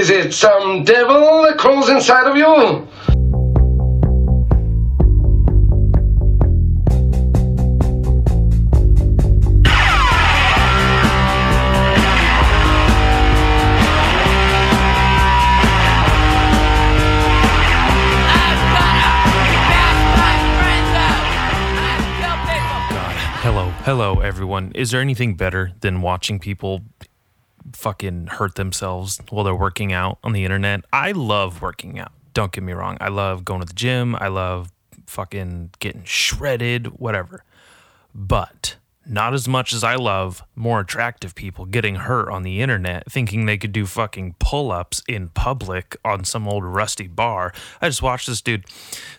Is it some devil that crawls inside of you? Hello, hello, everyone. Is there anything better than watching people fucking hurt themselves while they're working out on the internet? I love working out. Don't get me wrong. I love going to the gym. I love fucking getting shredded, whatever. But not as much as I love more attractive people getting hurt on the internet thinking they could do fucking pull ups in public on some old rusty bar. I just watched this dude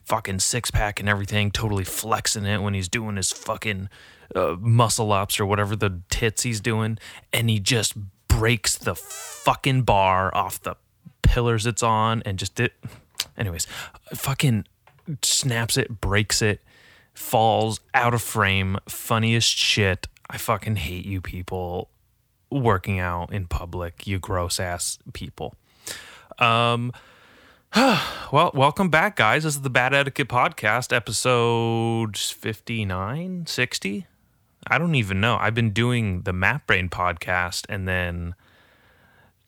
fucking six pack and everything, totally flexing it when he's doing his fucking uh, muscle ups or whatever the tits he's doing. And he just breaks the fucking bar off the pillars it's on and just it. Anyways, fucking snaps it, breaks it falls out of frame, funniest shit. I fucking hate you people working out in public, you gross ass people. Um well, welcome back guys. This is the Bad Etiquette podcast, episode 59, 60. I don't even know. I've been doing the Map Brain podcast and then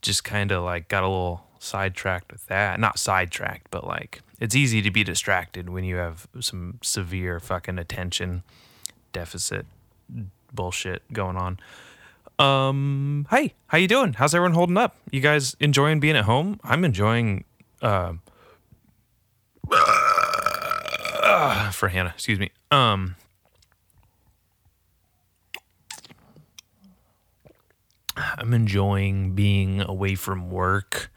just kind of like got a little sidetracked with that. Not sidetracked, but like it's easy to be distracted when you have some severe fucking attention deficit bullshit going on. Um, hey, how you doing? How's everyone holding up? You guys enjoying being at home? I'm enjoying uh, uh for Hannah, excuse me. Um I'm enjoying being away from work,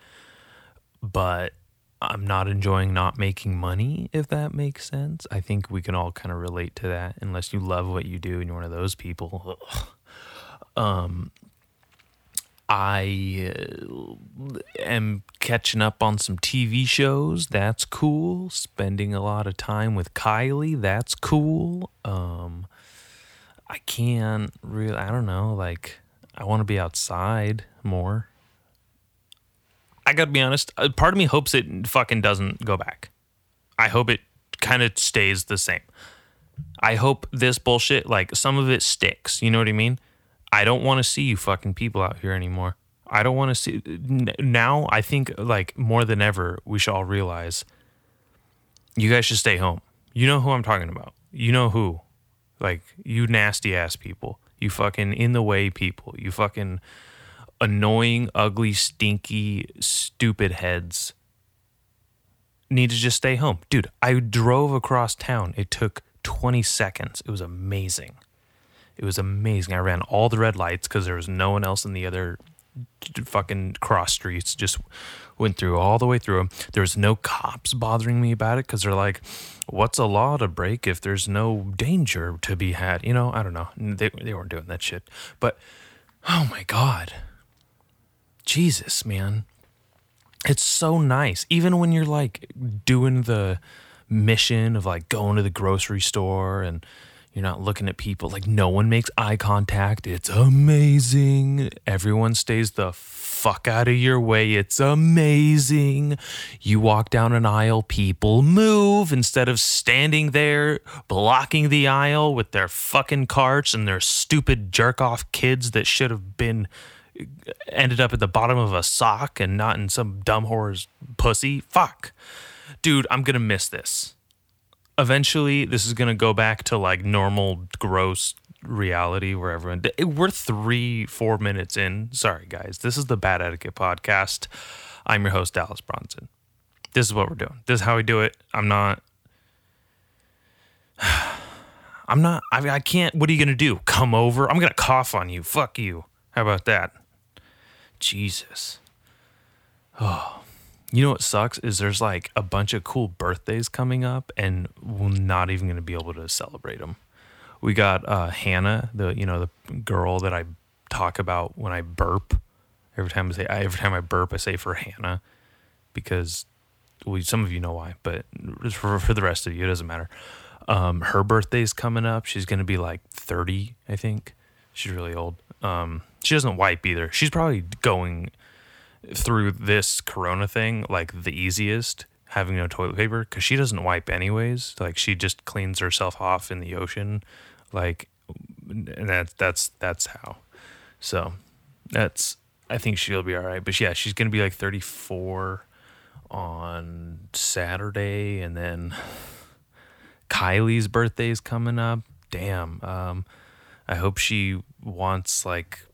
but I'm not enjoying not making money, if that makes sense. I think we can all kind of relate to that, unless you love what you do and you're one of those people. Um, I uh, am catching up on some TV shows. That's cool. Spending a lot of time with Kylie. That's cool. Um, I can't really, I don't know, like, I want to be outside more. I gotta be honest. uh, Part of me hopes it fucking doesn't go back. I hope it kind of stays the same. I hope this bullshit, like some of it sticks. You know what I mean? I don't want to see you fucking people out here anymore. I don't want to see. Now, I think like more than ever, we should all realize you guys should stay home. You know who I'm talking about. You know who. Like, you nasty ass people. You fucking in the way people. You fucking annoying, ugly, stinky, stupid heads need to just stay home. Dude, I drove across town. It took 20 seconds. It was amazing. It was amazing. I ran all the red lights because there was no one else in the other fucking cross streets. Just went through all the way through them. There was no cops bothering me about it because they're like, "What's a law to break if there's no danger to be had?" You know, I don't know. They they weren't doing that shit. But oh my god, Jesus, man, it's so nice. Even when you're like doing the mission of like going to the grocery store and you're not looking at people like no one makes eye contact. It's amazing. Everyone stays the fuck out of your way. It's amazing. You walk down an aisle, people move instead of standing there blocking the aisle with their fucking carts and their stupid jerk off kids that should have been uh, ended up at the bottom of a sock and not in some dumb whore's pussy. Fuck. Dude, I'm gonna miss this. Eventually, this is gonna go back to like normal, gross reality where everyone. We're three, four minutes in. Sorry, guys. This is the Bad Etiquette Podcast. I'm your host, Dallas Bronson. This is what we're doing. This is how we do it. I'm not. I'm not. I I can't. What are you gonna do? Come over? I'm gonna cough on you. Fuck you. How about that? Jesus. Oh. You know what sucks is there's like a bunch of cool birthdays coming up and we're not even going to be able to celebrate them. We got uh, Hannah, the you know the girl that I talk about when I burp. Every time I say every time I burp, I say for Hannah because well, some of you know why, but for, for the rest of you, it doesn't matter. Um, her birthday's coming up. She's going to be like 30, I think. She's really old. Um, she doesn't wipe either. She's probably going through this corona thing like the easiest having no toilet paper because she doesn't wipe anyways. Like she just cleans herself off in the ocean. Like and that's that's that's how. So that's i think she'll be all right but yeah she's gonna be like 34 on saturday and then kylie's birthday is coming up. Damn um i hope she wants like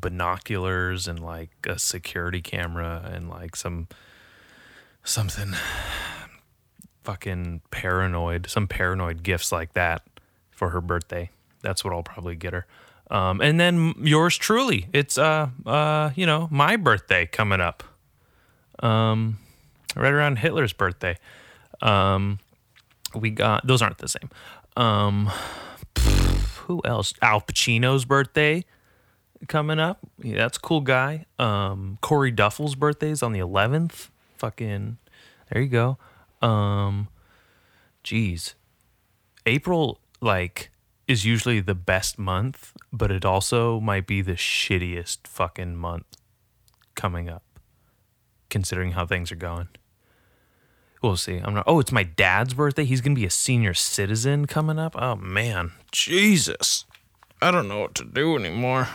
binoculars and like a security camera and like some something fucking paranoid, some paranoid gifts like that for her birthday. That's what I'll probably get her. Um, and then yours truly, it's uh uh you know my birthday coming up, um, right around Hitler's birthday. Um, we got those aren't the same. Um, who else? Al Pacino's birthday coming up. Yeah, that's a cool guy. Um, Corey Duffel's birthday is on the 11th. Fucking, there you go. Um, geez, April like is usually the best month, but it also might be the shittiest fucking month coming up, considering how things are going. We'll see. I'm not. Oh, it's my dad's birthday. He's gonna be a senior citizen coming up. Oh man, Jesus, I don't know what to do anymore.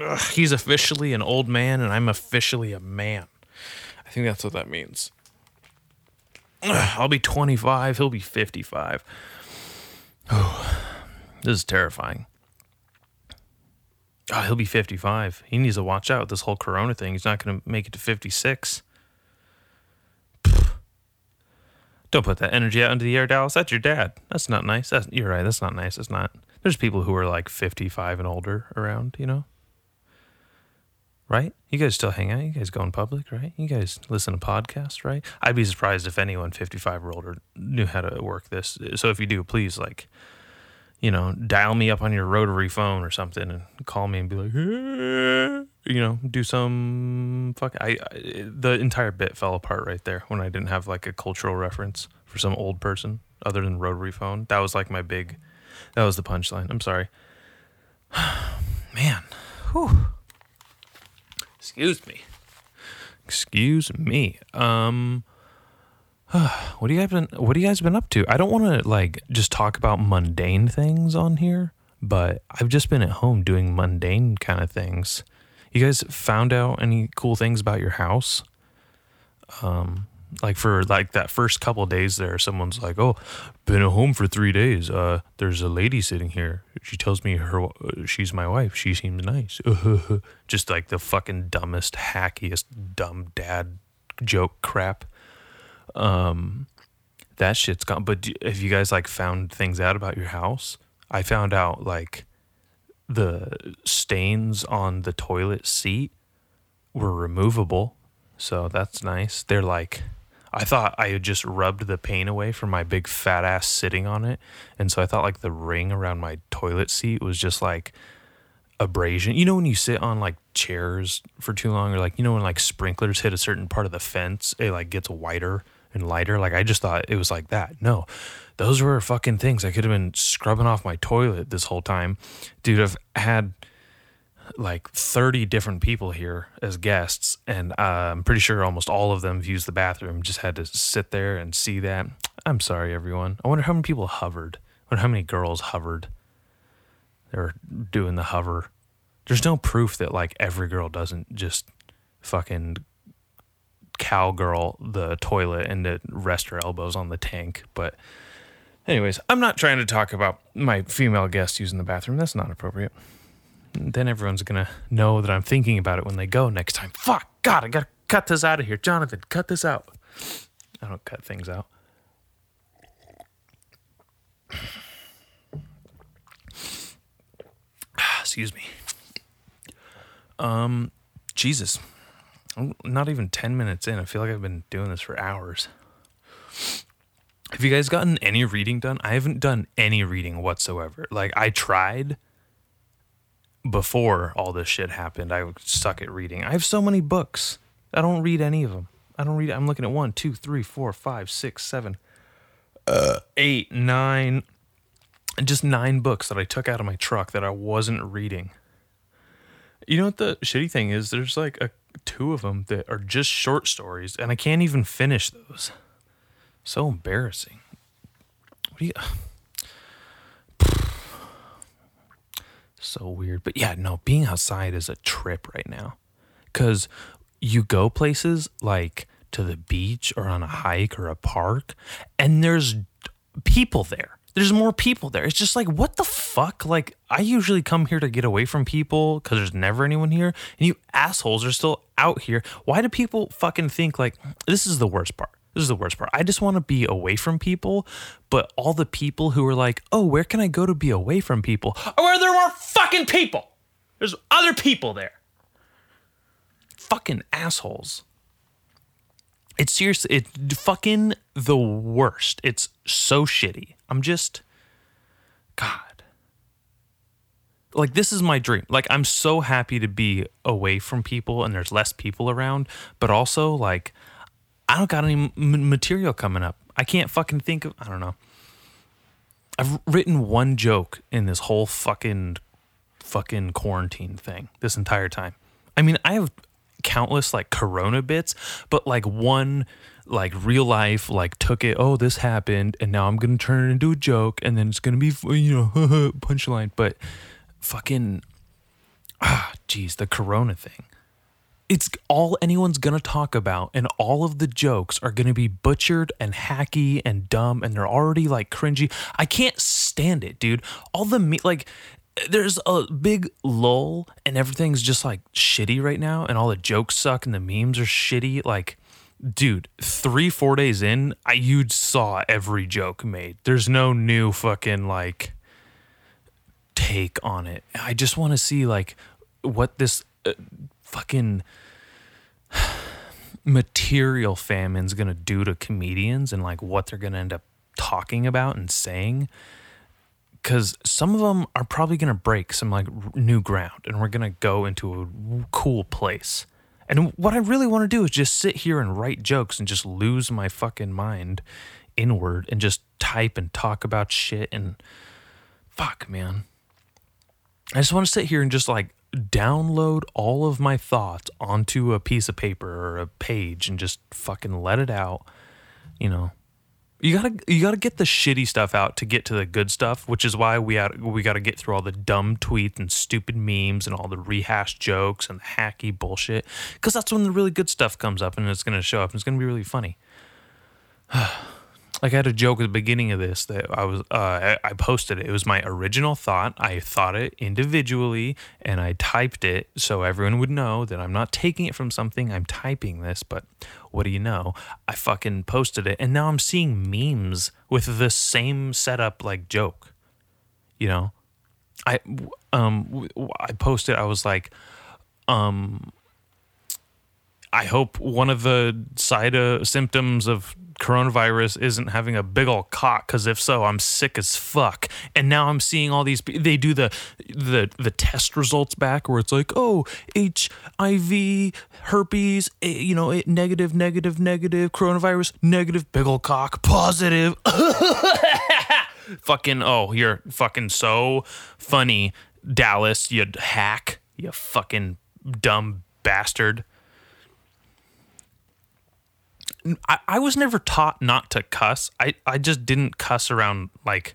Ugh, he's officially an old man, and I'm officially a man. I think that's what that means. Ugh, I'll be 25. He'll be 55. Oh, this is terrifying. Oh, he'll be 55. He needs to watch out with this whole corona thing. He's not going to make it to 56. Don't put that energy out into the air, Dallas. That's your dad. That's not nice. That's, you're right. That's not nice. It's not. There's people who are like 55 and older around, you know? Right? You guys still hang out. You guys go in public, right? You guys listen to podcasts, right? I'd be surprised if anyone 55 or older knew how to work this. So if you do, please, like, you know, dial me up on your rotary phone or something and call me and be like, you know, do some fuck. I, I the entire bit fell apart right there when I didn't have like a cultural reference for some old person other than rotary phone. That was like my big, that was the punchline. I'm sorry. Man, whew. Excuse me. Excuse me. Um what do you guys been what do you guys been up to? I don't want to like just talk about mundane things on here, but I've just been at home doing mundane kind of things. You guys found out any cool things about your house? Um like for like that first couple days there someone's like oh been at home for three days. Uh there's a lady sitting here. She tells me her she's my wife. She seems nice. Just like the fucking dumbest hackiest dumb dad joke crap. Um that shit's gone. But have you guys like found things out about your house? I found out like the stains on the toilet seat were removable. So that's nice. They're like I thought I had just rubbed the paint away from my big fat ass sitting on it. And so I thought like the ring around my toilet seat was just like abrasion. You know when you sit on like chairs for too long or like you know when like sprinklers hit a certain part of the fence, it like gets whiter and lighter. Like I just thought it was like that. No. Those were fucking things. I could have been scrubbing off my toilet this whole time. Dude, I've had like 30 different people here as guests and uh, i'm pretty sure almost all of them used the bathroom just had to sit there and see that. I'm sorry everyone. I wonder how many people hovered. I wonder how many girls hovered. They were doing the hover. There's no proof that like every girl doesn't just fucking cowgirl the toilet and to rest her elbows on the tank but anyways i'm not trying to talk about my female guests using the bathroom. That's not appropriate then everyone's gonna know that I'm thinking about it when they go next time. Fuck, God, I gotta cut this out of here. Jonathan, cut this out. I don't cut things out. Excuse me. Um, Jesus. I'm not even 10 minutes in. I feel like I've been doing this for hours. Have you guys gotten any reading done? I haven't done any reading whatsoever. Like, I tried before all this shit happened, I suck at reading. I have so many books. I don't read any of them. I don't read. I'm looking at one, two, three, four, five, six, seven, uh, eight, nine, just nine books that I took out of my truck that I wasn't reading. You know what the shitty thing is? There's like a two of them that are just short stories, and I can't even finish those. So embarrassing. What do you? So weird. But yeah, no, being outside is a trip right now. Cause you go places like to the beach or on a hike or a park, and there's people there. There's more people there. It's just like, what the fuck? Like, I usually come here to get away from people because there's never anyone here, and you assholes are still out here. Why do people fucking think like this is the worst part? This is the worst part. I just want to be away from people, but all the people who are like, oh, where can I go to be away from people? Oh, or where there are fucking people. There's other people there. Fucking assholes. It's seriously, it's fucking the worst. It's so shitty. I'm just, God. Like, this is my dream. Like, I'm so happy to be away from people and there's less people around, but also, like, I don't got any m- material coming up. I can't fucking think of, I don't know. I've written one joke in this whole fucking, fucking quarantine thing this entire time. I mean, I have countless like corona bits, but like one like real life like took it oh this happened and now i'm gonna turn it into a joke and then it's gonna be you know punchline but fucking ah jeez the corona thing it's all anyone's gonna talk about and all of the jokes are gonna be butchered and hacky and dumb and they're already like cringy. I can't stand it dude. All the me like there's a big lull and everything's just like shitty right now and all the jokes suck and the memes are shitty. Like dude three four days in i you saw every joke made. There's no new fucking like take on it. I just want to see like what this uh, fucking material famine's gonna do to comedians and like what they're gonna end up talking about and saying because some of them are probably going to break some like r- new ground and we're going to go into a cool place. And what I really want to do is just sit here and write jokes and just lose my fucking mind inward and just type and talk about shit and fuck, man. I just want to sit here and just like download all of my thoughts onto a piece of paper or a page and just fucking let it out, you know, you gotta you gotta get the shitty stuff out to get to the good stuff, which is why we had we gotta get through all the dumb tweets and stupid memes and all the rehashed jokes and the hacky bullshit. Because that's when the really good stuff comes up and it's gonna show up and it's gonna be really funny. like I had a joke at the beginning of this that I was uh, I posted it. It was my original thought. I thought it individually and I typed it so everyone would know that I'm not taking it from something. I'm typing this, but what do you know? I fucking posted it and now I'm seeing memes with the same setup like joke. You know? I um I posted I was like um I hope one of the side uh, symptoms of coronavirus isn't having a big old cock because if so i'm sick as fuck. And now i'm seeing all these they do the the the test results back where it's like oh hiv herpes eh, you know it, negative negative negative coronavirus negative big old cock positive. Fucking oh you're fucking so funny dallas you hack you fucking dumb bastard I, I was never taught not to cuss. I, I just didn't cuss around like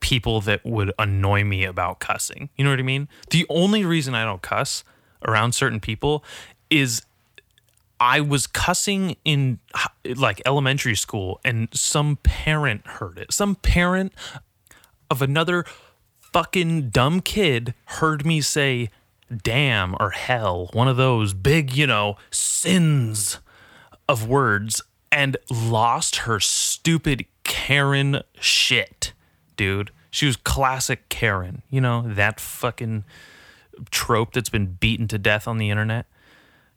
people that would annoy me about cussing. You know what I mean? The only reason I don't cuss around certain people is I was cussing in like elementary school and some parent heard it. Some parent of another fucking dumb kid heard me say damn or hell, one of those big, you know, sins of words and lost her stupid Karen shit, dude. She was classic Karen, you know, that fucking trope that's been beaten to death on the internet.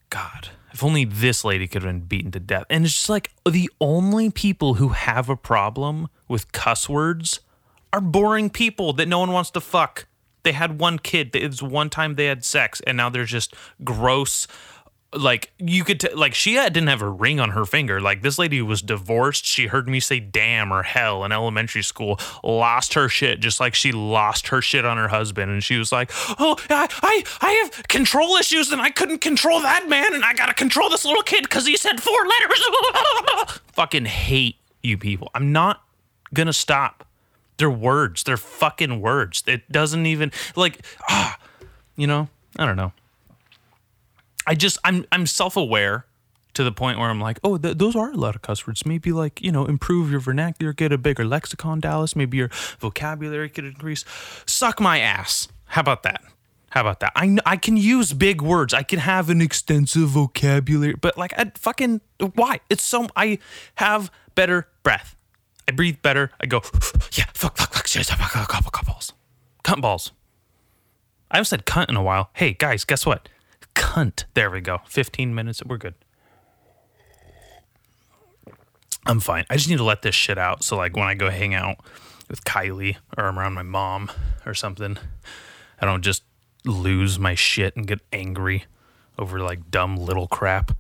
God, if only this lady could have been beaten to death. And it's just like the only people who have a problem with cuss words are boring people that no one wants to fuck. They had one kid. It was one time they had sex, and now they're just gross like you could t- like she had, didn't have a ring on her finger. Like this lady was divorced. She heard me say damn or hell in elementary school lost her shit just like she lost her shit on her husband. And she was like oh i i, I have control issues and i couldn't control that man and i gotta control this little kid because he said four letters. Fucking hate you people. I'm not gonna stop. They're words. They're fucking words. It doesn't even like ah you know? I don't know I just I'm I'm self aware to the point where I'm like, oh, th- those are a lot of cuss words. Maybe like you know, improve your vernacular, get a bigger lexicon, Dallas. Maybe your vocabulary could increase. Suck my ass. How about that? How about that? I I can use big words. I can have an extensive vocabulary, but like I fucking why? It's so I have better breath. I breathe better. I go yeah, fuck, fuck, fuck, shit, fuck, fuck, fuck, fuck, balls, cunt balls. I haven't said cunt in a while. Hey guys, guess what? Cunt. There we go. 15 minutes. We're good. I'm fine. I just need to let this shit out. So, like, when I go hang out with Kylie or I'm around my mom or something, I don't just lose my shit and get angry over like dumb little crap.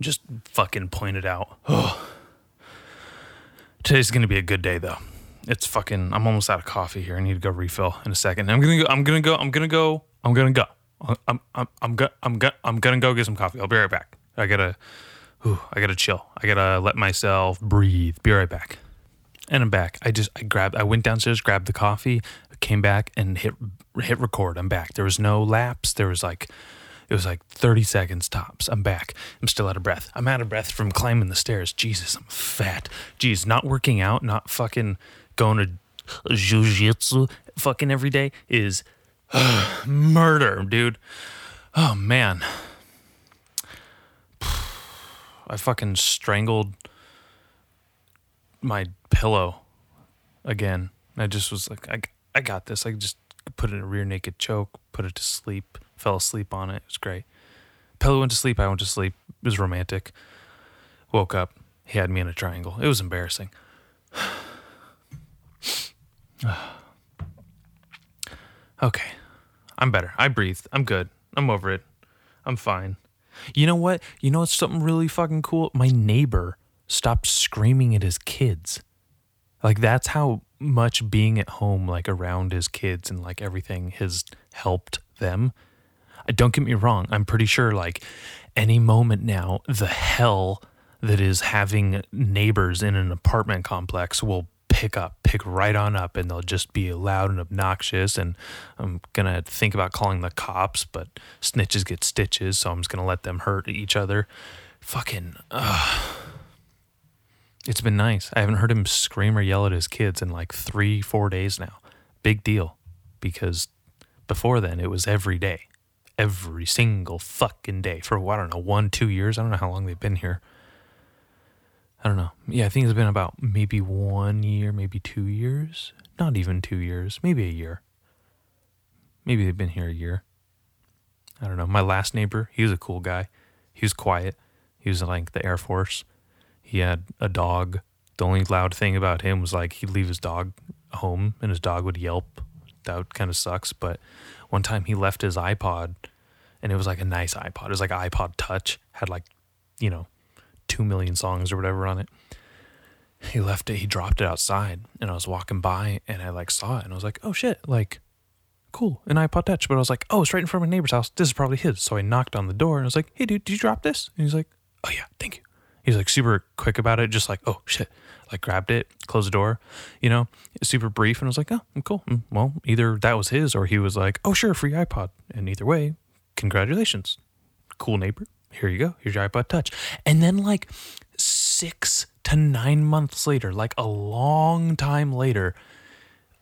Just fucking point it out. Oh. Today's gonna be a good day though. It's fucking. I'm almost out of coffee here. I need to go refill in a second. I'm gonna go. I'm gonna go. I'm gonna go. I'm gonna go. I'm I'm I'm go, I'm go, I'm gonna go get some coffee. I'll be right back. I gotta, whew, I gotta chill. I gotta let myself breathe. Be right back. And I'm back. I just I grabbed. I went downstairs, grabbed the coffee, came back, and hit hit record. I'm back. There was no lapse. There was like, it was like 30 seconds tops. I'm back. I'm still out of breath. I'm out of breath from climbing the stairs. Jesus, I'm fat. Jeez, not working out, not fucking going to jujitsu fucking every day is Murder, dude. Oh man. I fucking strangled my pillow again. I just was like, I, I got this. I just put it in a rear naked choke, put it to sleep, fell asleep on it. It was great. Pillow went to sleep. I went to sleep. It was romantic. Woke up. He had me in a triangle. It was embarrassing. Okay. I'm better. I breathed. I'm good. I'm over it. I'm fine. You know what? You know what's something really fucking cool? My neighbor stopped screaming at his kids. Like that's how much being at home like around his kids and like everything has helped them. Uh, don't get me wrong. I'm pretty sure like any moment now the hell that is having neighbors in an apartment complex will pick up, pick right on up, and they'll just be loud and obnoxious. And I'm gonna think about calling the cops, but snitches get stitches, so I'm just gonna let them hurt each other. Fucking, uh, it's been nice. I haven't heard him scream or yell at his kids in like three, four days now. Big deal, because before then it was every day, every single fucking day for I don't know one, two years. I don't know how long they've been here. I don't know. Yeah, I think it's been about maybe one year, maybe two years. Not even two years, maybe a year. Maybe they've been here a year. I don't know. My last neighbor, he was a cool guy. He was quiet. He was like the Air Force. He had a dog. The only loud thing about him was like he'd leave his dog home and his dog would yelp. That kind of sucks. But one time he left his iPod and it was like a nice iPod. It was like iPod Touch, had like, you know, two million songs or whatever on it. He left it, he dropped it outside, and I was walking by and I like saw it and I was like, oh shit, like cool, an iPod Touch. But I was like, oh, it's right in front of my neighbor's house. This is probably his. So I knocked on the door and I was like, hey dude, did you drop this? And he's like, oh yeah, thank you. He's like super quick about it, just like, oh shit. Like grabbed it, closed the door, you know, super brief. And I was like, oh, I'm cool. Mm, well, either that was his or he was like, oh, sure, free iPod. And either way, congratulations. Cool neighbor here you go. Here's your iPod Touch. And then like six to nine months later, like a long time later,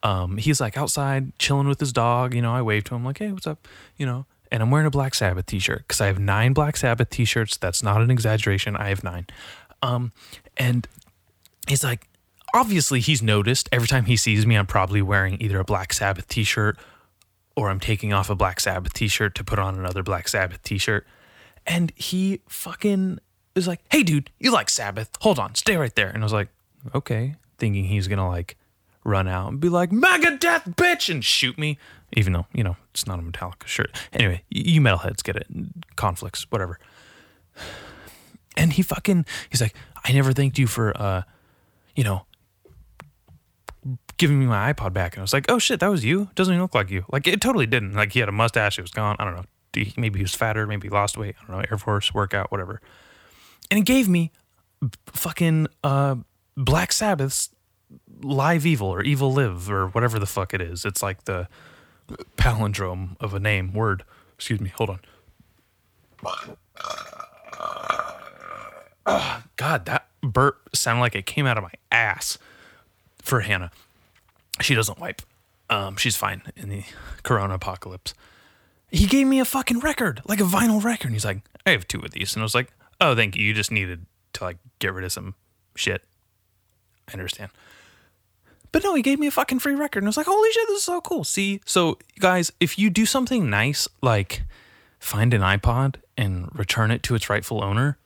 um, he's like outside chilling with his dog. You know, I wave to him like, hey, what's up? You know, and I'm wearing a Black Sabbath t-shirt because I have nine Black Sabbath t-shirts. That's not an exaggeration. I have nine. Um, and he's like, obviously he's noticed every time he sees me, I'm probably wearing either a Black Sabbath t-shirt or I'm taking off a Black Sabbath t-shirt to put on another Black Sabbath t-shirt. And he fucking was like, hey, dude, you like Sabbath. Hold on, stay right there. And I was like, okay, thinking he's going to like run out and be like, Megadeth, bitch, and shoot me. Even though, you know, it's not a Metallica shirt. Anyway, you metalheads get it. Conflicts, whatever. And he fucking, he's like, I never thanked you for, uh, you know, giving me my iPod back. And I was like, oh shit, that was you? Doesn't even look like you. Like it totally didn't. Like he had a mustache, it was gone. I don't know. Maybe he was fatter, maybe he lost weight. I don't know. Air Force workout, whatever. And he gave me fucking uh, Black Sabbath's Live Evil or Evil Live or whatever the fuck it is. It's like the palindrome of a name word. Excuse me. Hold on. Oh, God, that burp sounded like it came out of my ass for Hannah. She doesn't wipe. Um, she's fine in the corona apocalypse. He gave me a fucking record, like a vinyl record. And he's like, I have two of these. And I was like, oh, thank you. You just needed to like get rid of some shit. I understand. But no, he gave me a fucking free record. And I was like, holy shit, this is so cool. See, so guys, if you do something nice, like find an iPod and return it to its rightful owner,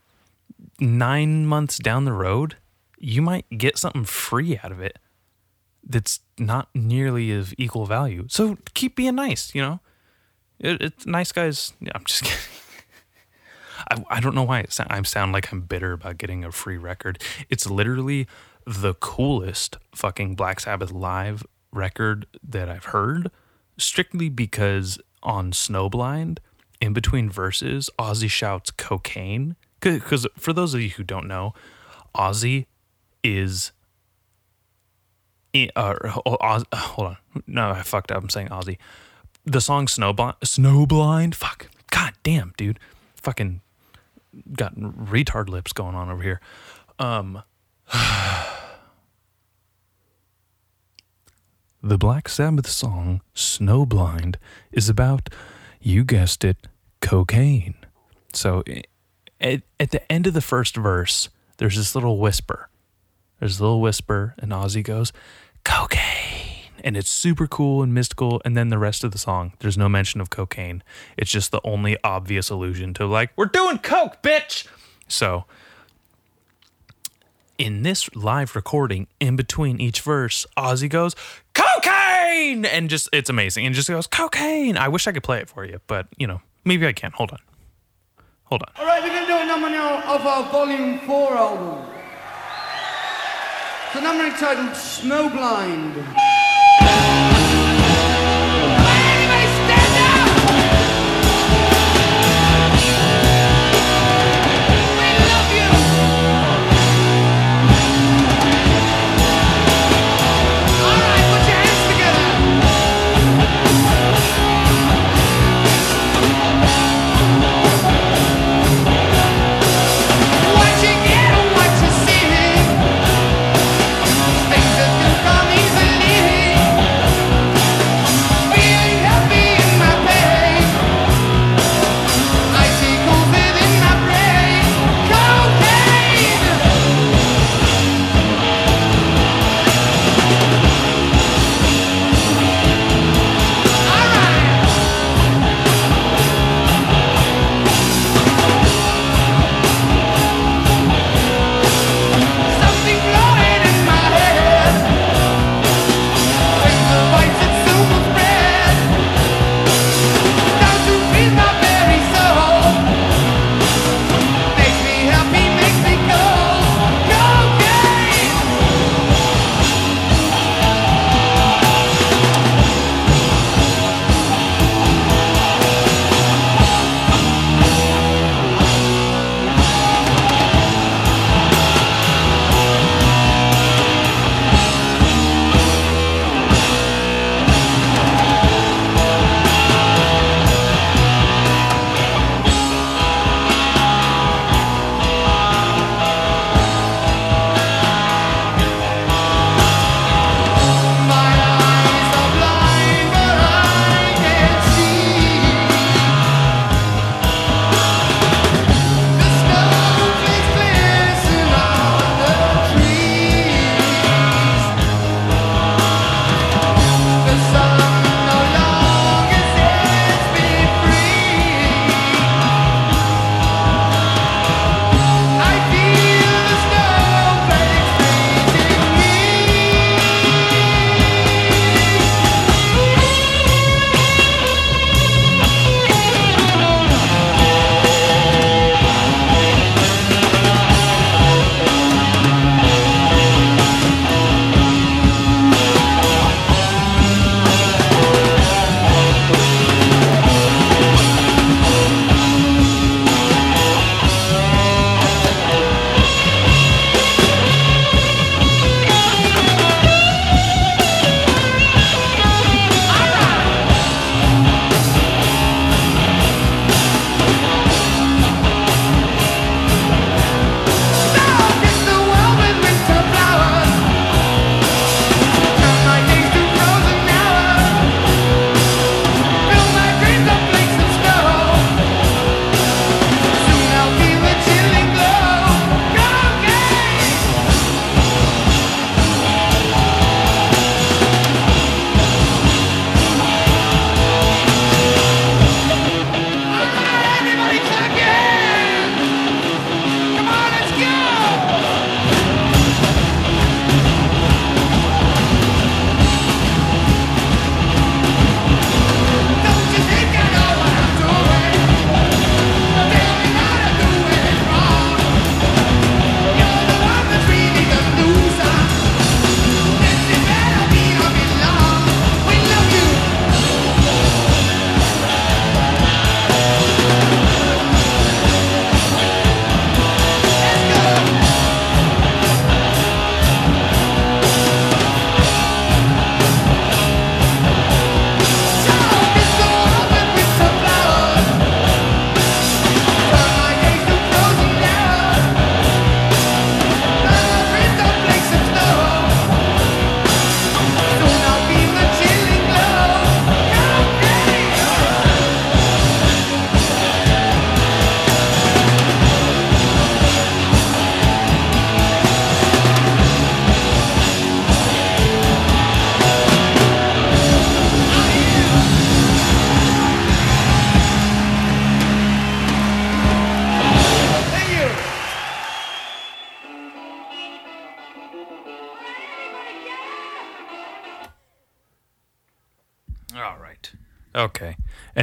nine months down the road, you might get something free out of it that's not nearly of equal value. So keep being nice, you know? It, it's nice guys. Yeah, I'm just kidding. I, I don't know why it, I sound like I'm bitter about getting a free record. It's literally the coolest fucking Black Sabbath live record that I've heard, strictly because on Snowblind, in between verses, Ozzy shouts cocaine. Because for those of you who don't know, Ozzy is. Uh, Oz, hold on. No, I fucked up. I'm saying Ozzy. The song Snowblind. Snowblind? Fuck. God damn, dude. Fucking got retard lips going on over here. Um, the Black Sabbath song Snowblind is about, you guessed it, cocaine. So at, at the end of the first verse, there's this little whisper. There's a little whisper, and Ozzy goes, cocaine. And it's super cool and mystical. And then the rest of the song, there's no mention of cocaine. It's just the only obvious allusion to, like, we're doing coke, bitch. So in this live recording, in between each verse, Ozzy goes, cocaine! And just, it's amazing. And just goes, cocaine. I wish I could play it for you, but, you know, maybe I can. Hold on. Hold on. All right, we're to do a number now of our Volume 4 album. A number entitled Snowblind.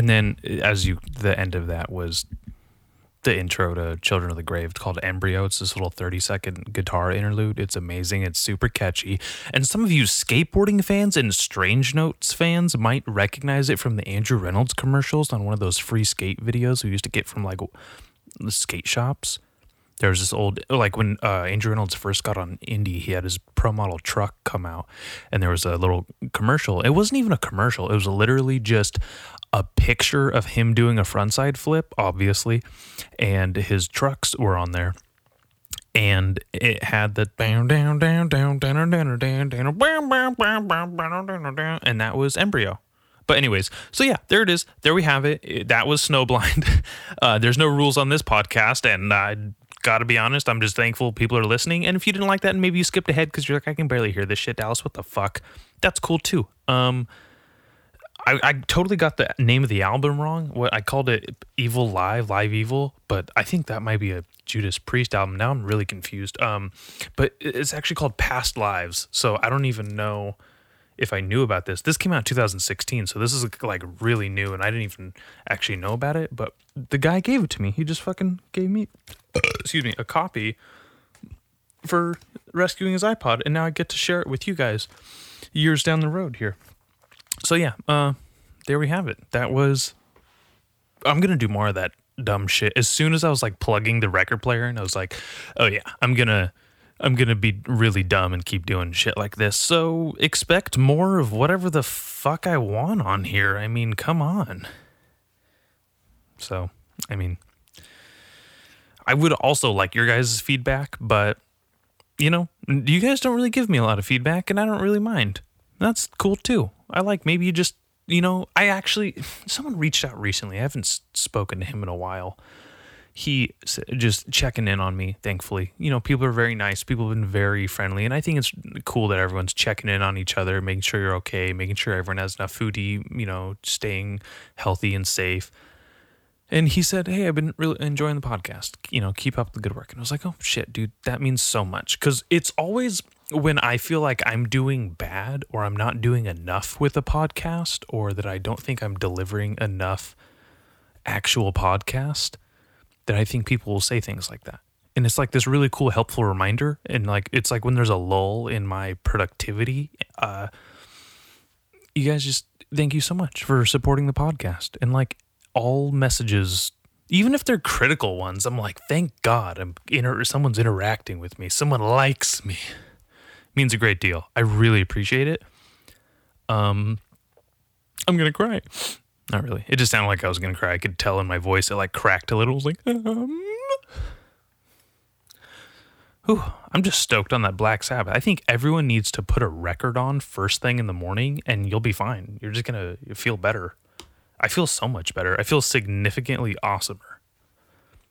And then as you the end of that was the intro to Children of the Grave. It's called Embryo. It's this little 30 second guitar interlude. It's amazing. It's super catchy. And some of you skateboarding fans and Strange Notes fans might recognize it from the Andrew Reynolds commercials on one of those free skate videos we used to get from like the skate shops. There was this old, like when uh, Andrew Reynolds first got on indie, he had his pro model truck come out, and there was a little commercial. It wasn't even a commercial, it was literally just a picture of him doing a frontside flip, obviously, and his trucks were on there. And it had the down, down, down, down, down, down, down, down, and that was Embryo. But anyways, so yeah, there it is. There we have it. That was Snowblind. Uh, there's no rules on this podcast, and I gotta be honest, I'm just thankful people are listening. And if you didn't like that, and maybe you skipped ahead because you're like, I can barely hear this shit, Dallas. What the fuck? That's cool too. Um, I, I totally got the name of the album wrong. What I called it Evil Live, Live Evil, but I think that might be a Judas Priest album. Now I'm really confused. Um, but it's actually called Past Lives. So I don't even know if I knew about this. This came out in 2016, so this is like really new, and I didn't even actually know about it. But the guy gave it to me. He just fucking gave me, excuse me, a copy for rescuing his iPod, and now I get to share it with you guys years down the road here so yeah, uh, there we have it. That was. I'm gonna do more of that dumb shit. As soon as I was like plugging the record player, and I was like, oh yeah, I'm gonna. I'm gonna be really dumb and keep doing shit like this. So expect more of whatever the fuck I want on here. I mean, come on. So, I mean, I would also like your guys' feedback, but you know, you guys don't really give me a lot of feedback, and I don't really mind. That's cool too. I like maybe you just, you know, I actually, someone reached out recently. I haven't spoken to him in a while. He just checking in on me, thankfully. You know, people are very nice. People have been very friendly. And I think it's cool that everyone's checking in on each other, making sure you're okay, making sure everyone has enough food to eat, you know, staying healthy and safe. And he said, Hey, I've been really enjoying the podcast. You know, keep up the good work. And I was like, Oh, shit, dude, that means so much. Cause it's always when I feel like I'm doing bad or I'm not doing enough with a podcast or that I don't think I'm delivering enough actual podcast, that I think people will say things like that. And it's like this really cool, helpful reminder. And like, it's like when there's a lull in my productivity, uh, you guys just thank you so much for supporting the podcast. And like all messages, even if they're critical ones, I'm like, thank God I'm inter- someone's interacting with me. Someone likes me means a great deal. I really appreciate it. Um, I'm gonna cry. Not really. It just sounded like I was gonna cry. I could tell in my voice. It like cracked a little. It was like, um. Whew, I'm just stoked on that Black Sabbath. I think everyone needs to put a record on first thing in the morning, and you'll be fine. You're just gonna feel better. I feel so much better. I feel significantly awesomer.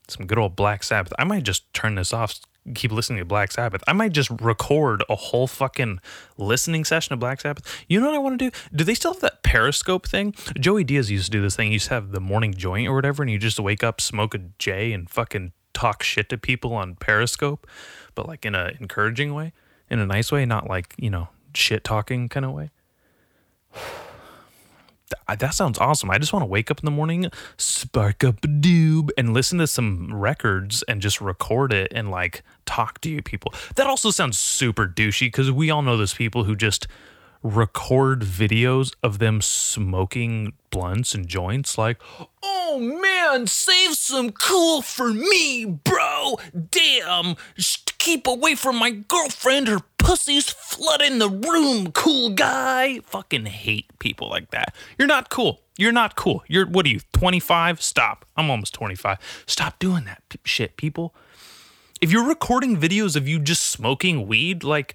Some good old Black Sabbath. I might just turn this off keep listening to Black Sabbath. I might just record a whole fucking listening session of Black Sabbath. You know what I want to do? Do they still have that Periscope thing? Joey Diaz used to do this thing. He used to have the morning joint or whatever, and you just wake up, smoke a J, and fucking talk shit to people on Periscope, but like in a encouraging way, in a nice way, not like you know shit talking kind of way that sounds awesome. I just want to wake up in the morning, spark up a doob, and listen to some records and just record it and like talk to you people. That also sounds super douchey because we all know those people who just record videos of them smoking blunts and joints like oh man save some cool for me bro damn keep away from my girlfriend her pussy's flooding the room cool guy fucking hate people like that you're not cool you're not cool you're what are you 25 stop i'm almost 25 stop doing that shit people if you're recording videos of you just smoking weed like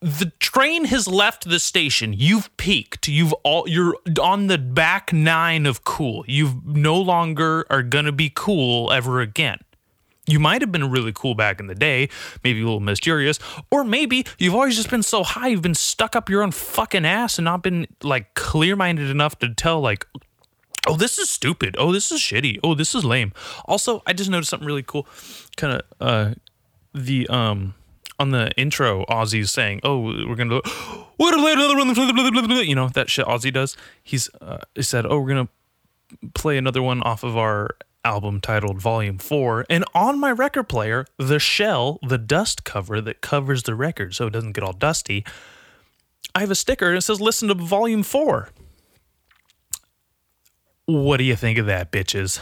the train has left the station. You've peaked. You've all you're on the back nine of cool. You no longer are gonna be cool ever again. You might have been really cool back in the day, maybe a little mysterious, or maybe you've always just been so high you've been stuck up your own fucking ass and not been like clear-minded enough to tell like oh this is stupid. Oh this is shitty. Oh this is lame. Also i just noticed something really cool kind of uh the um on the intro, Ozzy's saying, "Oh, we're gonna gonna play another one," you know that shit Ozzy does. He's uh, he said, "Oh, we're gonna play another one off of our album titled Volume 4. And on my record player, the shell, the dust cover that covers the record so it doesn't get all dusty, I have a sticker and it says listen to Volume 4. What do you think of that, bitches?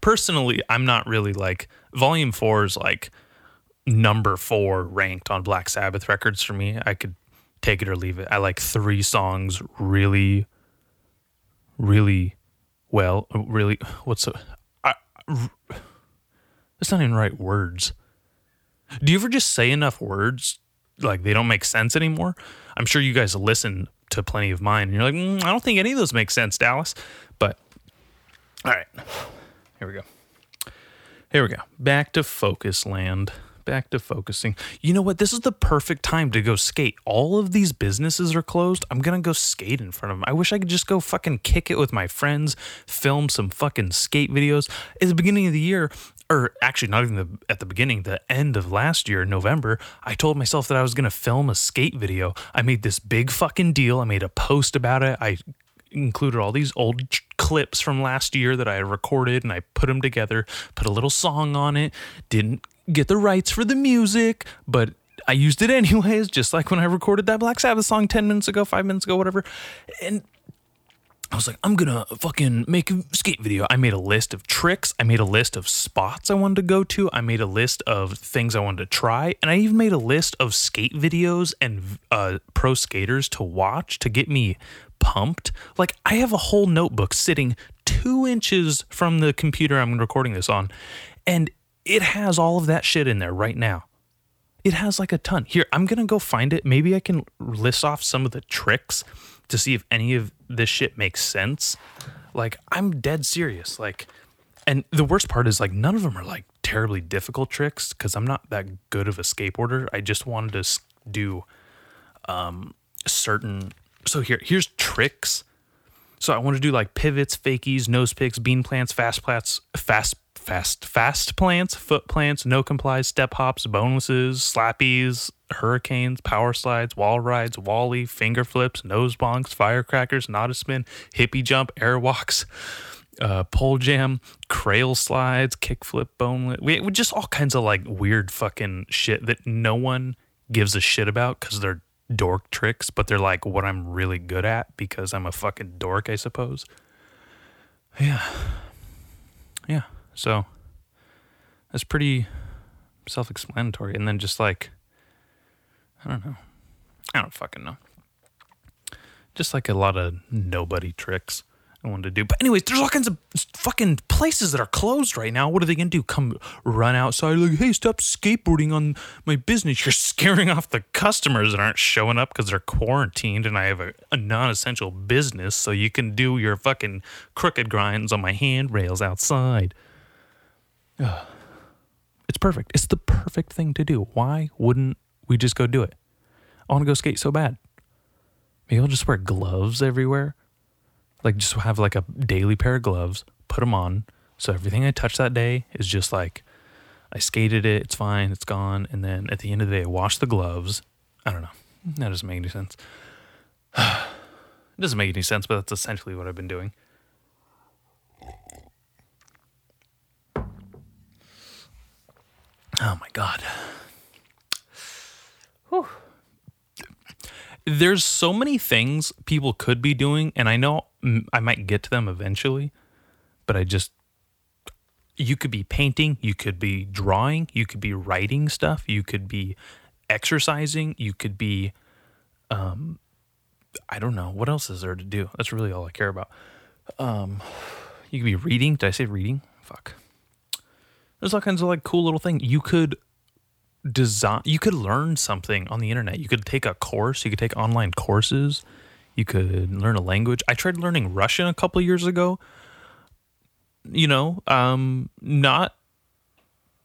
Personally, I'm not really like Volume 4 is like number 4 ranked on Black Sabbath records for me. I could take it or leave it. I like 3 songs really really well, really what's a I, that's not even right words. Do you ever just say enough words like they don't make sense anymore? I'm sure you guys listen to plenty of mine and you're like, mm, I don't think any of those make sense, Dallas. But all right, here we go. Here we go. Back to focus land. Back to focusing. You know what? This is the perfect time to go skate. All of these businesses are closed. I'm going to go skate in front of them. I wish I could just go fucking kick it with my friends, film some fucking skate videos. At the beginning of the year, or actually not even the, at the beginning, the end of last year, November, I told myself that I was going to film a skate video. I made this big fucking deal. I made a post about it. I included all these old ch- clips from last year that I had recorded and I put them together, put a little song on it, didn't get the rights for the music, but I used it anyways, just like when I recorded that Black Sabbath song 10 minutes ago, five minutes ago, whatever. And I was like, I'm gonna fucking make a skate video. I made a list of tricks. I made a list of spots I wanted to go to. I made a list of things I wanted to try. And I even made a list of skate videos and uh, pro skaters to watch to get me pumped. Like, I have a whole notebook sitting two inches from the computer I'm recording this on. And it has all of that shit in there right now. It has like a ton. Here, I'm going to go find it. Maybe I can list off some of the tricks to see if any of this shit makes sense. Like, I'm dead serious. Like, and the worst part is like none of them are like terribly difficult tricks because I'm not that good of a skateboarder. I just wanted to do um certain so here here's tricks. So I want to do like pivots, fakies, nose picks, bean plants, fast plats, fast fast fast plants, foot plants, no complies, step hops, bonuses, slappies, hurricanes, power slides, wall rides, wally, finger flips, nose bonks, firecrackers, not a spin, hippie jump, air walks, uh, pole jam, crail slides, kickflip, boneless. We, we just all kinds of like weird fucking shit that no one gives a shit about because they're dork tricks, but they're like what I'm really good at because I'm a fucking dork, I suppose. Yeah. Yeah. So that's pretty self explanatory. And then just like, I don't know. I don't fucking know. Just like a lot of nobody tricks I wanted to do. But anyways, there's all kinds of fucking places that are closed right now. What are they gonna do? Come run outside like, hey, stop skateboarding on my business. You're scaring off the customers that aren't showing up because they're quarantined and I have a, a non-essential business, so you can do your fucking crooked grinds on my handrails outside. It's perfect. It's the perfect thing to do. Why wouldn't we just go do it? I want to go skate so bad. Maybe I'll just wear gloves everywhere. Like just have like a daily pair of gloves, put them on. So everything I touch that day is just like I skated it, it's fine, it's gone. And then at the end of the day, I wash the gloves. I don't know. That doesn't make any sense. it doesn't make any sense, but that's essentially what I've been doing. Oh my God. Whew. There's so many things people could be doing, and I know I might get to them eventually, but I just. You could be painting, you could be drawing, you could be writing stuff, you could be exercising, you could be. Um, I don't know. What else is there to do? That's really all I care about. Um, you could be reading. Did I say reading? Fuck there's all kinds of like cool little things you could design you could learn something on the internet. You could take a course. You could take online courses. You could learn a language. I tried learning russian a couple years ago. You know um not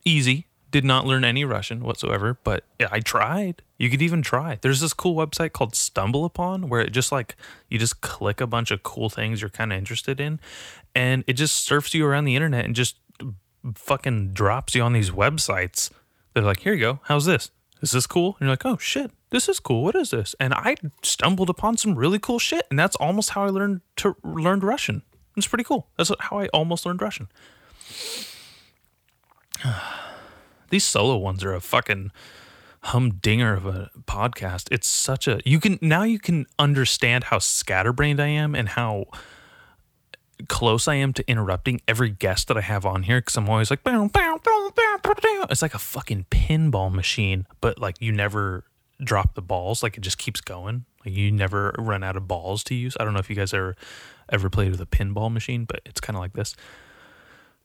easy. Did not learn any russian whatsoever but i tried. You could even try. There's this cool website called StumbleUpon where it just like you just click a bunch of cool things you're kind of interested in and it just surfs you around the internet and just fucking drops you on these websites. They're like, here you go. How's this? Is this cool? And you're like, oh shit, this is cool. What is this? And I stumbled upon some really cool shit, and that's almost how I learned to learned Russian. It's pretty cool. That's how I almost learned Russian. These solo ones are a fucking humdinger of a podcast. It's such a you can now you can understand how scatterbrained I am and how close I am to interrupting every guest that I have on here because I'm always like, bow, bow, bow, bow, bow, it's like a fucking pinball machine, but like you never drop the balls, like it just keeps going. Like you never run out of balls to use. I don't know if you guys ever ever played with a pinball machine, but it's kind of like this.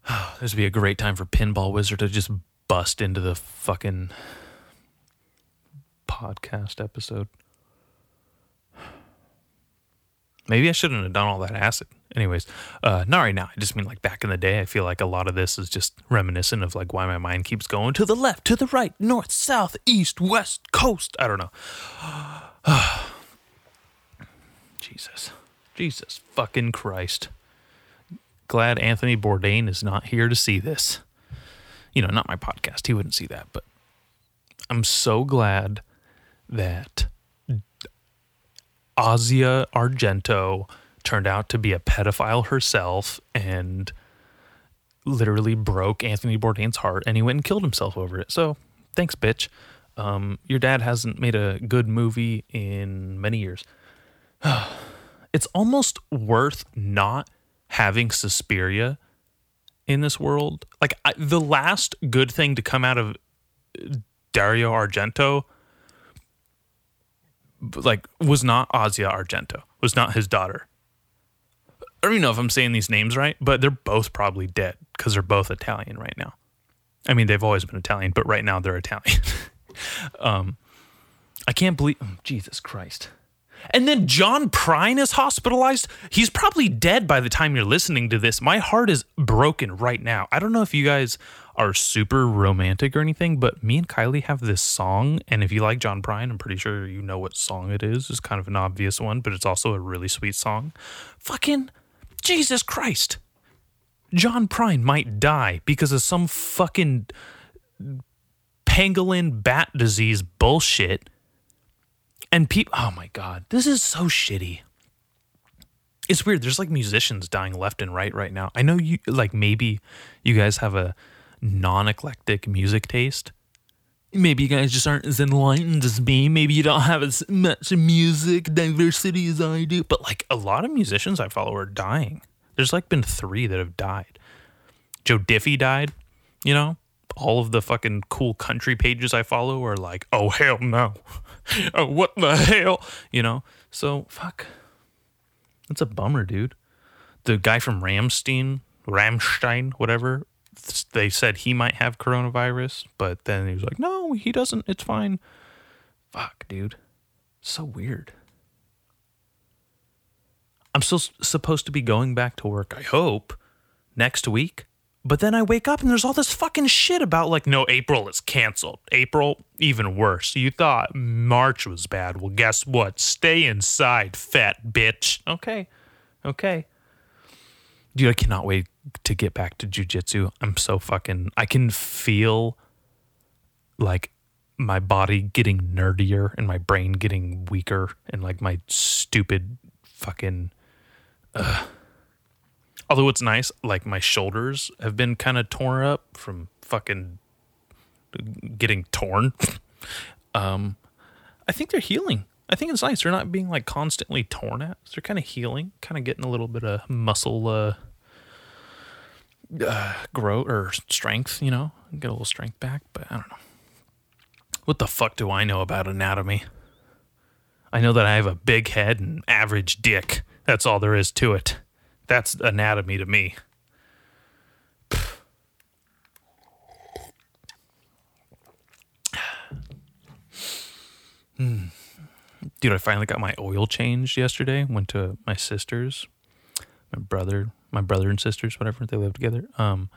this would be a great time for Pinball Wizard to just bust into the fucking podcast episode. Maybe I shouldn't have done all that acid. Anyways, uh, not right now. I just mean like back in the day. I feel like a lot of this is just reminiscent of like why my mind keeps going to the left, to the right, north, south, east, west, coast. I don't know. Jesus. Jesus fucking Christ. Glad Anthony Bourdain is not here to see this. You know, not my podcast. He wouldn't see that, but I'm so glad that Asia Argento turned out to be a pedophile herself and literally broke Anthony Bourdain's heart and he went and killed himself over it. So thanks, bitch. Um, your dad hasn't made a good movie in many years. it's almost worth not having Suspiria in this world. Like I, the last good thing to come out of Dario Argento like was not Asia Argento, was not his daughter. I don't even know if I'm saying these names right, but they're both probably dead because they're both Italian right now. I mean, they've always been Italian, but right now they're Italian. um, I can't believe, oh, Jesus Christ. And then John Prine is hospitalized. He's probably dead by the time you're listening to this. My heart is broken right now. I don't know if you guys are super romantic or anything, but me and Kylie have this song. And if you like John Prine, I'm pretty sure you know what song it is. It's kind of an obvious one, but it's also a really sweet song. Fucking Jesus Christ. John Prine might die because of some fucking pangolin bat disease bullshit. And people, oh my God, this is so shitty. It's weird. There's like musicians dying left and right right now. I know you, like, maybe you guys have a non eclectic music taste. Maybe you guys just aren't as enlightened as me. Maybe you don't have as much music diversity as I do. But like a lot of musicians I follow are dying. There's like been three that have died. Joe Diffie died, you know? All of the fucking cool country pages I follow are like, oh hell no. oh, what the hell? You know? So fuck. That's a bummer, dude. The guy from Rammstein, Rammstein, whatever, they said he might have coronavirus, but then he was like, no, he doesn't. It's fine. Fuck, dude. So weird. I'm still supposed to be going back to work, I hope, next week. But then I wake up and there's all this fucking shit about like, no, April is canceled. April, even worse. You thought March was bad. Well, guess what? Stay inside, fat bitch. Okay. Okay. Dude, I cannot wait to get back to jujitsu. I'm so fucking. I can feel like my body getting nerdier and my brain getting weaker and like my stupid fucking. Uh. Although it's nice, like my shoulders have been kind of torn up from fucking getting torn. um, I think they're healing. I think it's nice. They're not being like constantly torn at. So They're kind of healing, kind of getting a little bit of muscle uh, uh, growth or strength, you know, get a little strength back, but I don't know. What the fuck do I know about anatomy? I know that I have a big head and average dick. That's all there is to it. That's anatomy to me. Hmm. Dude, I finally got my oil changed yesterday. Went to my sister's. My brother my brother and sisters, whatever, they live together. Um,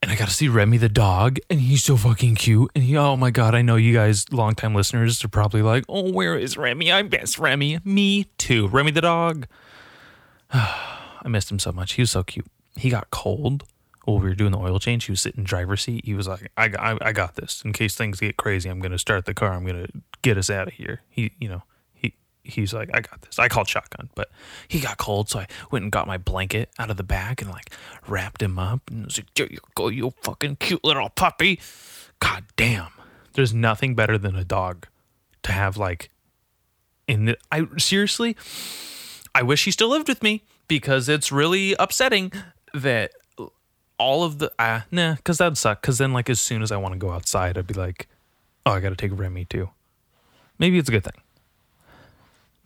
and I got to see Remy the dog, and he's so fucking cute. And he, oh my god, I know you guys, longtime listeners, are probably like, oh, where is Remy? I miss Remy. Me too. Remy the dog. I missed him so much. He was so cute. He got cold while we were doing the oil change. He was sitting in driver's seat. He was like, I, I, I got this. In case things get crazy, I'm going to start the car. I'm going to get us out of here. He, you know, he's like, I got this. I called shotgun, but he got cold. So I went and got my blanket out of the bag and like wrapped him up. And was like, there you go, you fucking cute little puppy. God damn. There's nothing better than a dog to have like in the, I seriously, I wish he still lived with me because it's really upsetting that all of the ah nah because that'd suck because then like as soon as I want to go outside I'd be like oh I gotta take Remy too maybe it's a good thing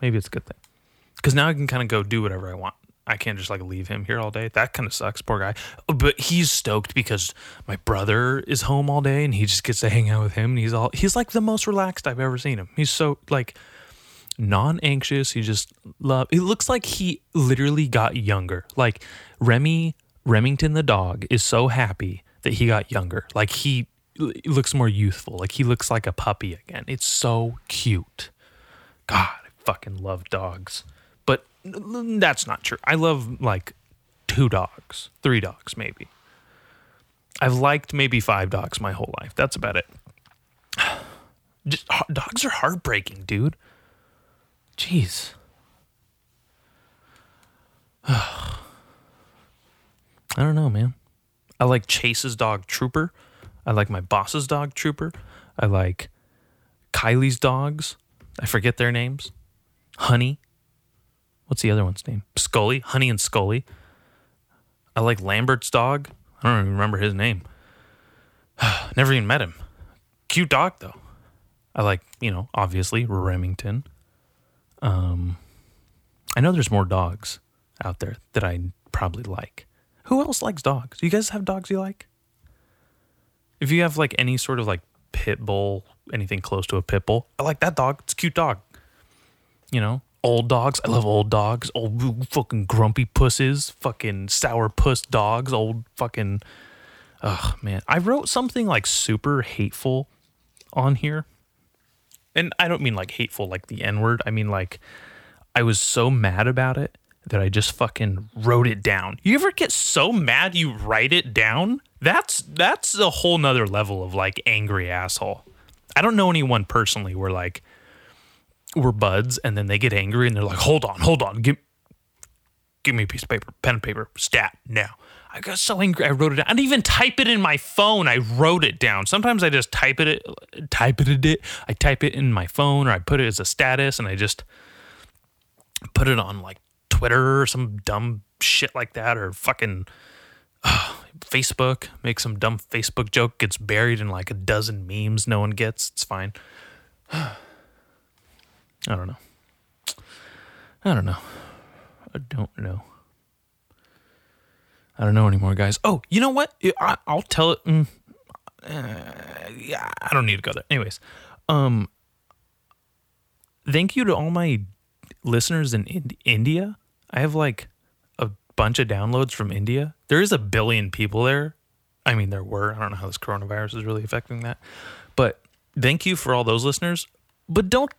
maybe it's a good thing. Because now I can kind of go do whatever I want. I can't just like leave him here all day. That kind of sucks poor guy. But he's stoked because my brother is home all day and he just gets to hang out with him and he's all he's like the most relaxed I've ever seen him. He's so like non-anxious. He just love it looks like he literally got younger. Like remy remington the dog is so happy that he got younger. Like he looks more youthful. Like he looks like a puppy again. It's so cute. God fucking love dogs but that's not true i love like two dogs three dogs maybe i've liked maybe five dogs my whole life that's about it just, dogs are heartbreaking dude Jeez. I don't know, man. I like Chase's dog Trooper. I like my boss's dog Trooper. I like Kylie's dogs. I forget their names. Honey. What's the other one's name? Scully. Honey and Scully. I like Lambert's dog. I don't even remember his name. Never even met him. Cute dog though. I like, you know, obviously Remington. Um, I know there's more dogs out there that I probably like. Who else likes dogs? Do you guys have dogs you like? If you have like any sort of like pit bull, anything close to a pit bull, I like that dog. It's a cute dog. You know, old dogs. I love old dogs. Old fucking grumpy pusses. Fucking sour puss dogs. Old fucking. Ugh, man, I wrote something like super hateful on here and I don't mean like hateful like the N word. I mean like I was so mad about it that I just fucking wrote it down. You ever get so mad you write it down? That's that's a whole nother level of like angry asshole. I don't know anyone personally where like we're buds and then they get angry and they're like, hold on, hold on, give give me a piece of paper, pen and paper, stat now. I got so angry, I wrote it down. I didn't even type it in my phone. I wrote it down. Sometimes I just type it, type it, it. I type it in my phone, or I put it as a status, and I just put it on like Twitter or some dumb shit like that, or fucking uh, Facebook. Make some dumb Facebook joke gets buried in like a dozen memes no one gets. It's fine. I don't know. I don't know. I don't know. I don't know anymore, guys. Oh, you know what? I, I'll tell it. Mm, uh, yeah, I don't need to go there. Anyways, um, thank you to all my listeners in Ind- India. I have like a bunch of downloads from India. There is a billion people there. I mean, there were. I don't know how this coronavirus is really affecting that, but thank you for all those listeners. But don't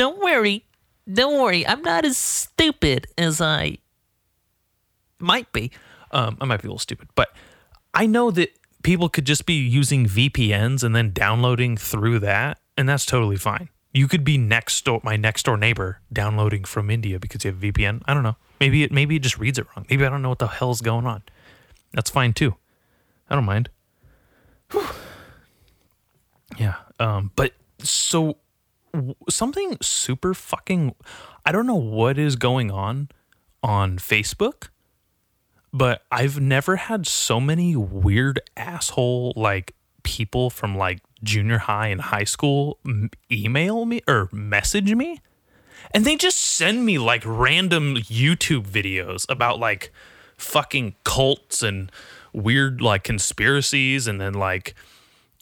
don't worry, don't worry. I'm not as stupid as I might be. Um, I might be a little stupid, but I know that people could just be using VPNs and then downloading through that, and that's totally fine. You could be next door, my next door neighbor, downloading from India because you have VPN. I don't know. Maybe it maybe it just reads it wrong. Maybe I don't know what the hell's going on. That's fine too. I don't mind. Whew. Yeah. Um. But so something super fucking. I don't know what is going on on Facebook but I've never had so many weird asshole like people from like junior high and high school email me or message me. And they just send me like random YouTube videos about like fucking cults and weird like conspiracies. And then like,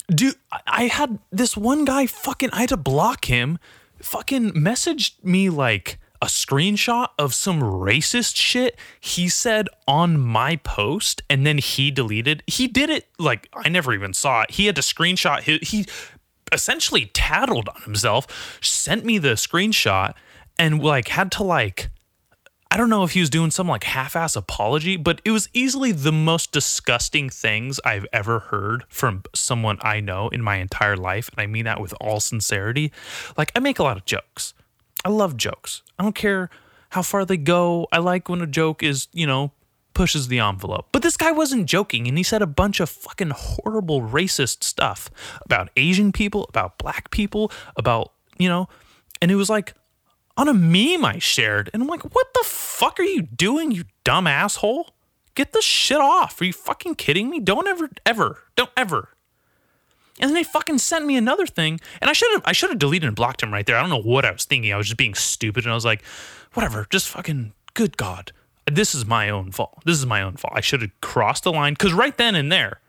dude, I- had this one guy fucking, I had to block him, fucking messaged me like, a screenshot of some racist shit he said on my post and then he deleted. He did it like I never even saw it. He had to screenshot his, he essentially tattled on himself, sent me the screenshot and like had to like don't know if he was doing some like half-ass apology, but it was easily the most disgusting things I've ever heard from someone I know in my entire life, and I mean that with all sincerity. Like I make a lot of jokes. I love jokes. I don't care how far they go. I like when a joke is, you know, pushes the envelope. But this guy wasn't joking, and he said a bunch of fucking horrible racist stuff about Asian people, about black people, about, you know, and it was like on a meme I shared. And I'm like, what the fuck are you doing, you dumb asshole? Get the shit off. Are you fucking kidding me? Don't ever, ever, don't ever. And then they fucking sent me another thing, and I should have I should have deleted and blocked him right there. I don't know what I was thinking. I was just being stupid, and I was like, whatever, just fucking good God this is my own fault. This is my own fault. I should have crossed the line because right then and there,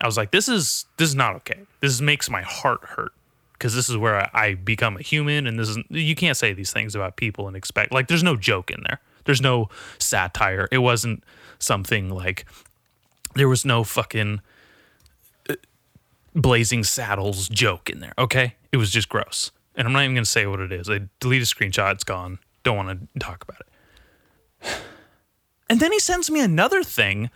I was like, this is this is not okay. This makes my heart hurt because this is where I, I become a human, and this is you can't say these things about people and expect like there's no joke in there. There's no satire. It wasn't something like there was no fucking uh, blazing saddles joke in there. Okay, it was just gross, and I'm not even gonna say what it is. I delete a screenshot. It's gone. Don't want to talk about it. And then he sends me another thing.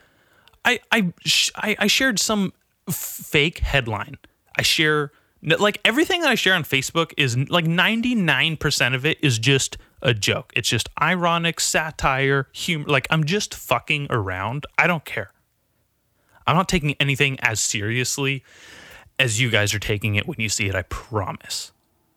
I I I, I shared some fake headline. I share like everything that I share on Facebook is like 99% of it is just a joke. It's just ironic satire, humor. Like I'm just fucking around. I don't care. I'm not taking anything as seriously as you guys are taking it when you see it. I promise.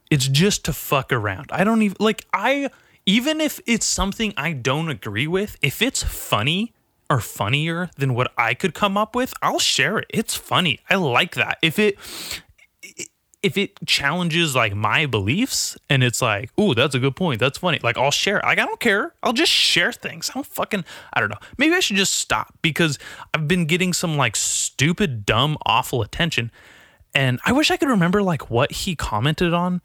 It's just to fuck around. I don't even like I even if it's something I don't agree with, if it's funny or funnier than what I could come up with, I'll share it. It's funny. I like that. If it if it challenges like my beliefs and it's like, ooh, that's a good point. That's funny. Like I'll share. Like I don't care. I'll just share things. I don't fucking I don't know. Maybe I should just stop because I've been getting some like stupid, dumb, awful attention. And I wish I could remember like what he commented on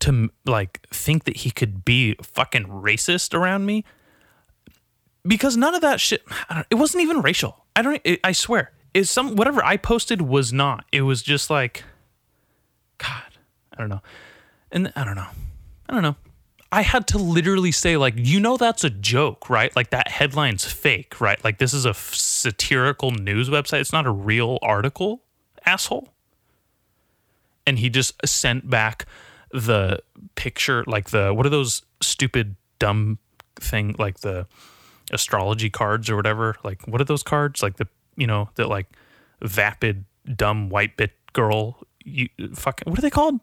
to like think that he could be fucking racist around me because none of that shit it wasn't even racial i don't i swear it's some whatever i posted was not it was just like god i don't know and i don't know i don't know i had to literally say like you know that's a joke right like that headline's fake right like this is a satirical news website it's not a real article asshole and he just sent back the picture, like the what are those stupid dumb thing like the astrology cards or whatever? Like what are those cards? Like the you know that like vapid dumb white bit girl. You fucking what are they called?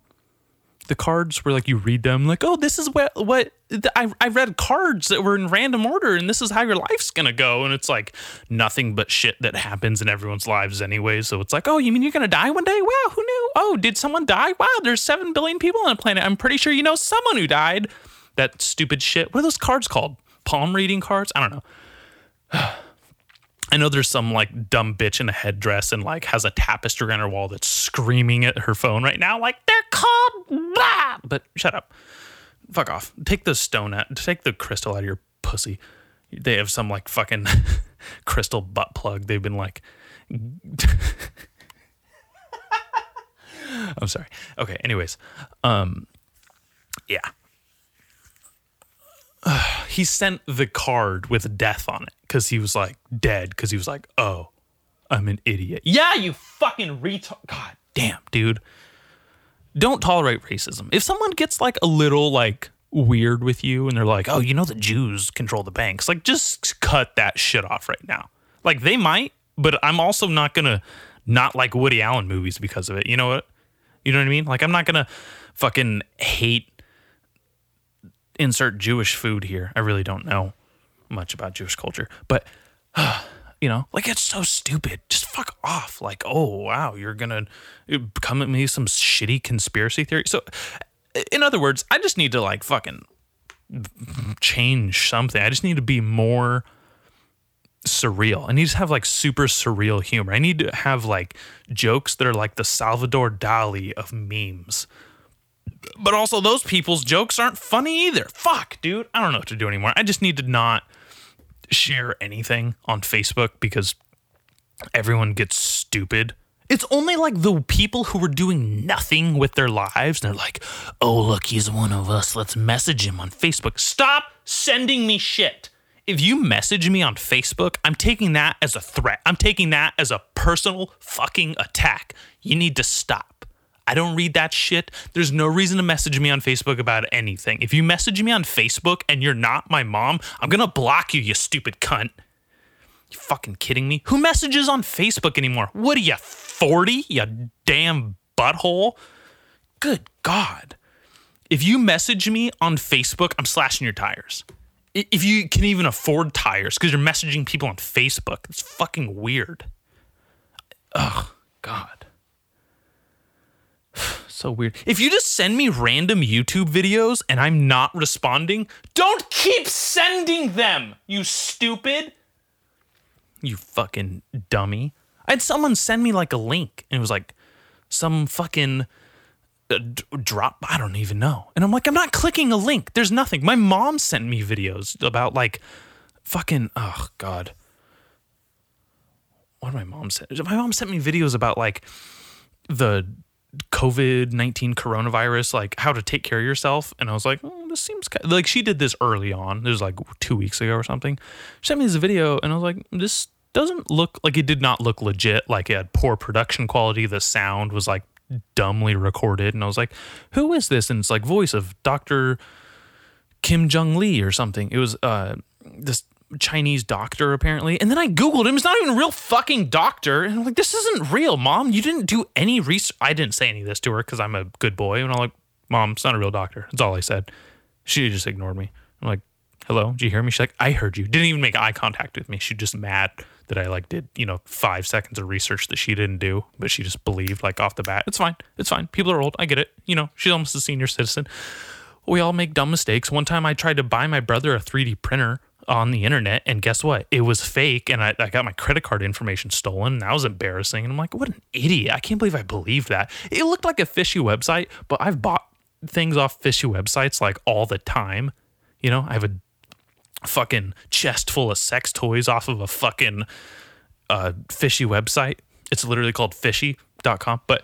the cards where like you read them like oh this is what what I, I read cards that were in random order and this is how your life's gonna go. And it's like nothing but shit that happens in everyone's lives anyway. So it's like oh you mean you're gonna die one day? Wow who knew? Oh did someone die? Wow there's seven billion people on the planet. I'm pretty sure you know someone who died. That stupid shit. What are those cards called? Palm reading cards? I don't know I know there's some like dumb bitch in a headdress and like has a tapestry on her wall that's screaming at her phone right now, like they're called blah. But shut up, fuck off. Take the stone out. Take the crystal out of your pussy. They have some like fucking crystal butt plug. They've been like. I'm sorry. Okay. Anyways, um, yeah uh, he sent the card with death on it because he was like dead because he was like, oh, I'm an idiot. Yeah, you fucking retard. God damn, dude. Don't tolerate racism. If someone gets like a little like weird with you and they're like, oh, you know, the Jews control the banks, like just cut that shit off right now. Like they might, but I'm also not gonna not like Woody Allen movies because of it. You know what? You know what I mean? Like I'm not gonna fucking hate insert Jewish food here. I really don't know much about Jewish culture, but uh, you know, like it's so stupid. Just fuck off. Like, oh wow, you're gonna come at me some shitty conspiracy theory. So, in other words, I just need to like fucking change something. I just need to be more surreal. I need to have like super surreal humor. I need to have like jokes that are like the Salvador Dali of memes but also those people's jokes aren't funny either. Fuck, dude. I don't know what to do anymore. I just need to not share anything on Facebook because everyone gets stupid. It's only like the people who are doing nothing with their lives they're like, oh, look, he's one of us. Let's message him on Facebook. Stop sending me shit. If you message me on Facebook, I'm taking that as a threat. I'm taking that as a personal fucking attack. You need to stop. I don't read that shit. There's no reason to message me on Facebook about anything. If you message me on Facebook and you're not my mom, I'm gonna block you, you stupid cunt. You fucking kidding me? Who messages on Facebook anymore? What are you, 40? You damn butthole? Good God. If you message me on Facebook, I'm slashing your tires. If you can even afford tires because you're messaging people on Facebook, it's fucking weird. Ugh, God. So weird. If you just send me random YouTube videos and I'm not responding, don't keep sending them, you stupid. You fucking dummy. I had someone send me like a link and it was like some fucking uh, d- drop. I don't even know. And I'm like, I'm not clicking a link. There's nothing. My mom sent me videos about like fucking, oh God. What did my mom send? My mom sent me videos about like the COVID 19 coronavirus, like how to take care of yourself. And I was like, oh, this seems ki-. like she did this early on. It was like two weeks ago or something. She sent me this video and I was like, this doesn't look like it did not look legit. Like it had poor production quality. The sound was like dumbly recorded. And I was like, who is this? And it's like voice of Dr. Kim Jong Lee or something. It was uh this Chinese doctor apparently. And then I googled him. It's not even a real fucking doctor. And I'm like, this isn't real, mom. You didn't do any research. I didn't say any of this to her because I'm a good boy. And I'm like, mom, it's not a real doctor. That's all I said. She just ignored me. I'm like, hello, did you hear me? She's like, I heard you. Didn't even make eye contact with me. She just mad that I like did, you know, five seconds of research that she didn't do, but she just believed like off the bat. It's fine. It's fine. People are old. I get it. You know, she's almost a senior citizen we all make dumb mistakes. One time I tried to buy my brother a 3D printer on the internet, and guess what? It was fake, and I, I got my credit card information stolen. And that was embarrassing. And I'm like, what an idiot. I can't believe I believed that. It looked like a fishy website, but I've bought things off fishy websites like all the time. You know, I have a fucking chest full of sex toys off of a fucking uh, fishy website. It's literally called fishy.com, but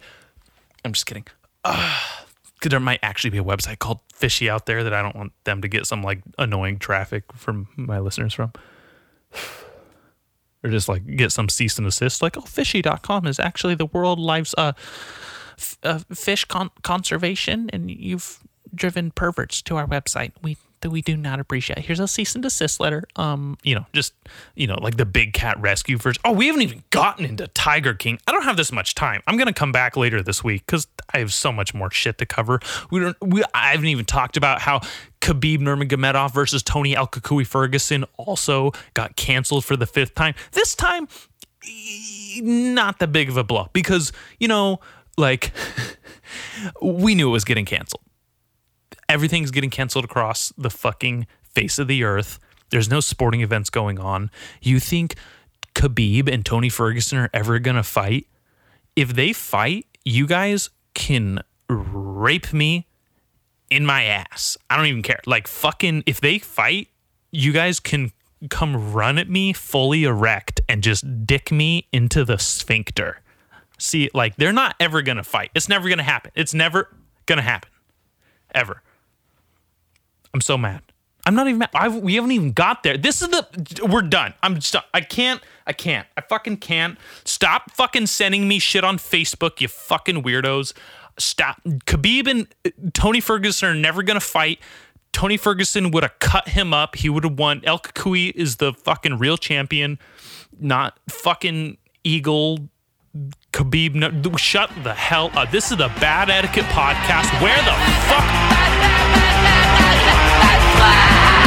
I'm just kidding. Because there might actually be a website called Fishy out there that I don't want them to get some like annoying traffic from my listeners from. Or just like get some cease and desist, like, oh, fishy.com is actually the world life's uh, f- uh fish con- conservation, and you've driven perverts to our website. We that we do not appreciate. Here's a cease and desist letter. Um, you know, just you know, like the big cat rescue version. Oh, we haven't even gotten into Tiger King. I don't have this much time. I'm gonna come back later this week because I have so much more shit to cover. We don't. We I haven't even talked about how Khabib Nurmagomedov versus Tony El Cucuy Ferguson also got canceled for the fifth time. This time, not that big of a blow because you know, like we knew it was getting canceled everything's getting canceled across the fucking face of the earth. There's no sporting events going on. You think Khabib and Tony Ferguson are ever going to fight? If they fight, you guys can rape me in my ass. I don't even care. Like fucking if they fight, you guys can come run at me fully erect and just dick me into the sphincter. See, like they're not ever going to fight. It's never going to happen. It's never going to happen. Ever. I'm so mad. I'm not even mad. I've, we haven't even got there. This is the. We're done. I'm just. I can't. I can't. I fucking can't. Stop fucking sending me shit on Facebook, you fucking weirdos. Stop. Khabib and uh, Tony Ferguson are never gonna fight. Tony Ferguson would have cut him up. He would have won. El Cucuy is the fucking real champion, not fucking Eagle. Khabib, no, shut the hell up. This is the Bad Etiquette podcast. Where the fuck? fly.